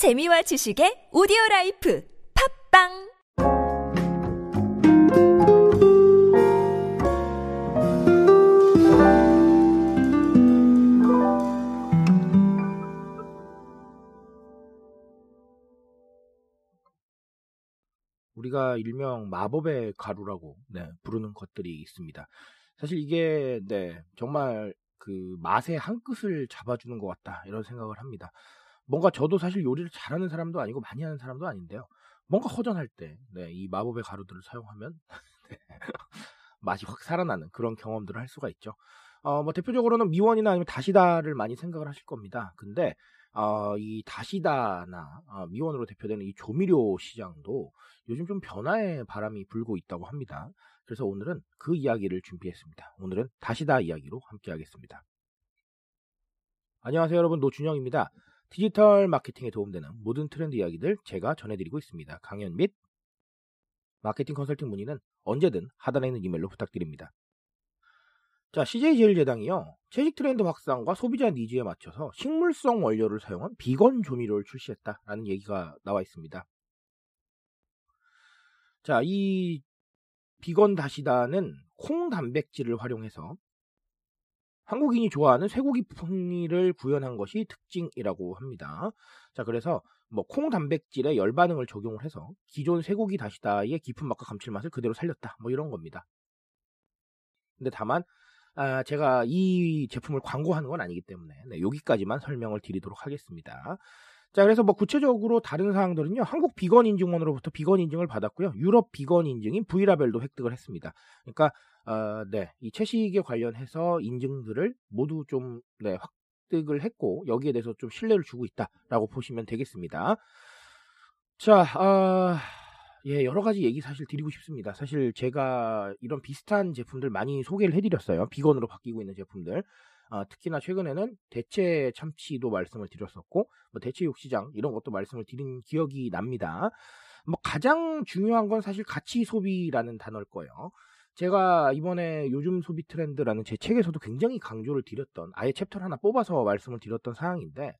재미와 지식의 오디오 life 팟빵 우리가 일명 마법의 가루라고 네, 부르는 것들이 있습니다. 사실 이게 네, 정말 그 맛의 한 끝을 잡아주는 것 같다 이런 생각을 합니다. 뭔가 저도 사실 요리를 잘하는 사람도 아니고 많이 하는 사람도 아닌데요. 뭔가 허전할 때, 네, 이 마법의 가루들을 사용하면 네, 맛이 확 살아나는 그런 경험들을 할 수가 있죠. 어, 뭐 대표적으로는 미원이나 아니면 다시다를 많이 생각을 하실 겁니다. 근데 어, 이 다시다나 어, 미원으로 대표되는 이 조미료 시장도 요즘 좀 변화의 바람이 불고 있다고 합니다. 그래서 오늘은 그 이야기를 준비했습니다. 오늘은 다시다 이야기로 함께 하겠습니다. 안녕하세요 여러분 노준영입니다. 디지털 마케팅에 도움되는 모든 트렌드 이야기들 제가 전해드리고 있습니다. 강연 및 마케팅 컨설팅 문의는 언제든 하단에 있는 이메일로 부탁드립니다. 자, CJ제일제당이요. 채식 트렌드 확산과 소비자 니즈에 맞춰서 식물성 원료를 사용한 비건 조미료를 출시했다라는 얘기가 나와 있습니다. 자, 이 비건 다시다는 콩 단백질을 활용해서 한국인이 좋아하는 쇠고기 풍미를 구현한 것이 특징이라고 합니다. 자, 그래서 뭐 콩 단백질에 열 반응을 적용을 해서 기존 쇠고기 다시다의 깊은 맛과 감칠맛을 그대로 살렸다. 뭐 이런 겁니다. 근데 다만 아, 제가 이 제품을 광고하는 건 아니기 때문에 네, 여기까지만 설명을 드리도록 하겠습니다. 자, 그래서 뭐 구체적으로 다른 사항들은요. 한국 비건 인증원으로부터 비건 인증을 받았고요. 유럽 비건 인증인 V라벨도 획득을 했습니다. 그러니까 어, 네, 이 채식에 관련해서 인증들을 모두 좀 네, 획득을 했고 여기에 대해서 좀 신뢰를 주고 있다라고 보시면 되겠습니다. 자, 어, 예, 여러 가지 얘기 사실 드리고 싶습니다. 사실 제가 이런 비슷한 제품들 많이 소개를 해드렸어요. 비건으로 바뀌고 있는 제품들. 어, 특히나 최근에는 대체 참치도 말씀을 드렸었고, 뭐 대체 육시장 이런 것도 말씀을 드린 기억이 납니다. 뭐 가장 중요한 건 사실 가치 소비라는 단어일 거예요. 제가 이번에 요즘 소비 트렌드라는 제 책에서도 굉장히 강조를 드렸던 아예 챕터를 하나 뽑아서 말씀을 드렸던 사항인데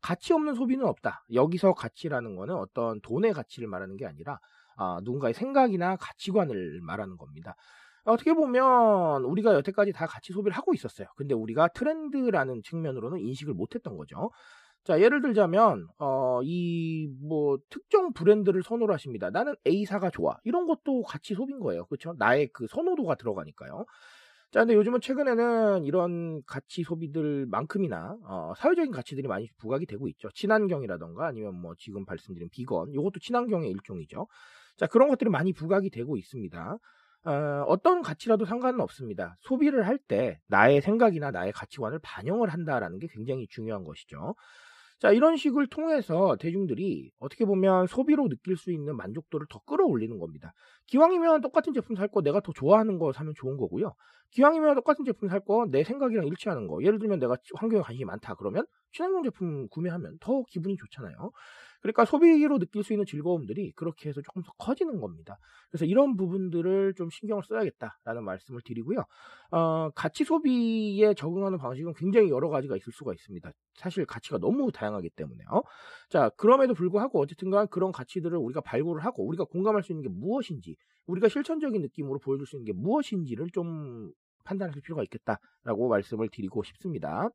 가치 없는 소비는 없다. 여기서 가치라는 거는 어떤 돈의 가치를 말하는 게 아니라 아, 누군가의 생각이나 가치관을 말하는 겁니다. 어떻게 보면 우리가 여태까지 다 가치 소비를 하고 있었어요. 근데 우리가 트렌드라는 측면으로는 인식을 못했던 거죠. 자, 예를 들자면, 어, 이, 뭐, 특정 브랜드를 선호를 하십니다. 나는 A사가 좋아. 이런 것도 가치 소비인 거예요. 그렇죠 나의 그 선호도가 들어가니까요. 자, 근데 요즘은 최근에는 이런 가치 소비들만큼이나, 어, 사회적인 가치들이 많이 부각이 되고 있죠. 친환경이라던가 아니면 뭐 지금 말씀드린 비건, 이것도 친환경의 일종이죠. 자, 그런 것들이 많이 부각이 되고 있습니다. 어, 어떤 가치라도 상관은 없습니다. 소비를 할 때 나의 생각이나 나의 가치관을 반영을 한다라는 게 굉장히 중요한 것이죠. 자, 이런 식을 통해서 대중들이 어떻게 보면 소비로 느낄 수 있는 만족도를 더 끌어올리는 겁니다. 기왕이면 똑같은 제품 살 거 내가 더 좋아하는 거 사면 좋은 거고요. 기왕이면 똑같은 제품 살 거 내 생각이랑 일치하는 거. 예를 들면 내가 환경에 관심이 많다. 그러면 친환경 제품 구매하면 더 기분이 좋잖아요. 그러니까 소비로 느낄 수 있는 즐거움들이 그렇게 해서 조금 더 커지는 겁니다. 그래서 이런 부분들을 좀 신경을 써야겠다라는 말씀을 드리고요. 어, 가치 소비에 적응하는 방식은 굉장히 여러 가지가 있을 수가 있습니다. 사실 가치가 너무 다양하기 때문에요. 자, 그럼에도 불구하고 어쨌든간 그런 가치들을 우리가 발굴을 하고 우리가 공감할 수 있는 게 무엇인지, 우리가 실천적인 느낌으로 보여줄 수 있는 게 무엇인지를 좀 판단할 필요가 있겠다라고 말씀을 드리고 싶습니다.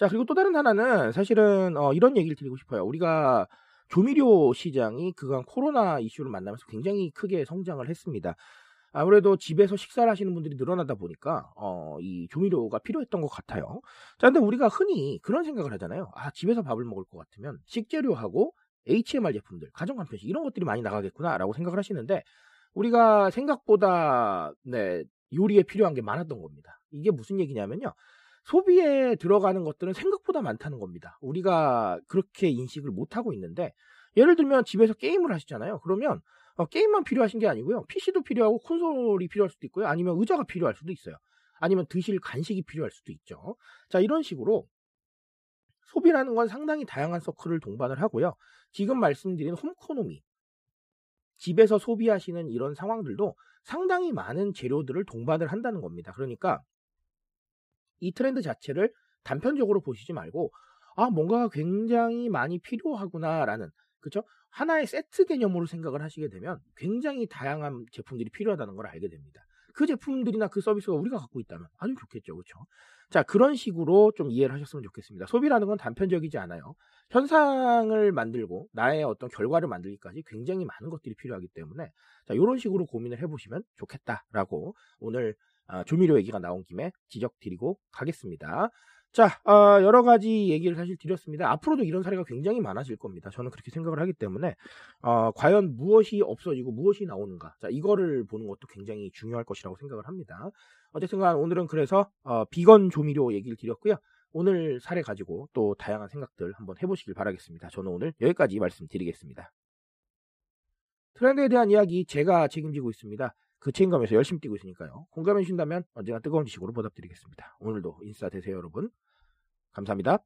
자, 그리고 또 다른 하나는 사실은 어, 이런 얘기를 드리고 싶어요. 우리가 조미료 시장이 그간 코로나 이슈를 만나면서 굉장히 크게 성장을 했습니다. 아무래도 집에서 식사를 하시는 분들이 늘어나다 보니까 어, 이 조미료가 필요했던 것 같아요. 자, 근데 우리가 흔히 그런 생각을 하잖아요. 아, 집에서 밥을 먹을 것 같으면 식재료하고 HMR 제품들, 가정 간편식 이런 것들이 많이 나가겠구나라고 생각을 하시는데 우리가 생각보다 네, 요리에 필요한 게 많았던 겁니다. 이게 무슨 얘기냐면요. 소비에 들어가는 것들은 생각보다 많다는 겁니다. 우리가 그렇게 인식을 못하고 있는데 예를 들면 집에서 게임을 하시잖아요. 그러면 어, 게임만 필요하신 게 아니고요. PC도 필요하고 콘솔이 필요할 수도 있고요. 아니면 의자가 필요할 수도 있어요. 아니면 드실 간식이 필요할 수도 있죠. 자, 이런 식으로 소비라는 건 상당히 다양한 서클을 동반을 하고요. 지금 말씀드린 홈코노미, 집에서 소비하시는 이런 상황들도 상당히 많은 재료들을 동반을 한다는 겁니다. 그러니까 이 트렌드 자체를 단편적으로 보시지 말고 아, 뭔가 굉장히 많이 필요하구나라는 그렇죠? 하나의 세트 개념으로 생각을 하시게 되면 굉장히 다양한 제품들이 필요하다는 걸 알게 됩니다. 그 제품들이나 그 서비스가 우리가 갖고 있다면 아주 좋겠죠. 그렇죠? 자, 그런 식으로 좀 이해를 하셨으면 좋겠습니다. 소비라는 건 단편적이지 않아요. 현상을 만들고 나의 어떤 결과를 만들기까지 굉장히 많은 것들이 필요하기 때문에 자, 이런 식으로 고민을 해보시면 좋겠다라고 오늘 아, 조미료 얘기가 나온 김에 지적 드리고 가겠습니다. 자, 어, 여러 가지 얘기를 사실 드렸습니다. 앞으로도 이런 사례가 굉장히 많아질 겁니다. 저는 그렇게 생각을 하기 때문에, 어, 과연 무엇이 없어지고 무엇이 나오는가. 자, 이거를 보는 것도 굉장히 중요할 것이라고 생각을 합니다. 어쨌든 간 오늘은 그래서, 어, 비건 조미료 얘기를 드렸고요. 오늘 사례 가지고 또 다양한 생각들 한번 해보시길 바라겠습니다. 저는 오늘 여기까지 말씀드리겠습니다. 트렌드에 대한 이야기 제가 책임지고 있습니다. 그 책임감에서 열심히 뛰고 있으니까요. 공감해 주신다면 언제나 뜨거운 지식으로 보답드리겠습니다. 오늘도 인싸 되세요, 여러분. 감사합니다.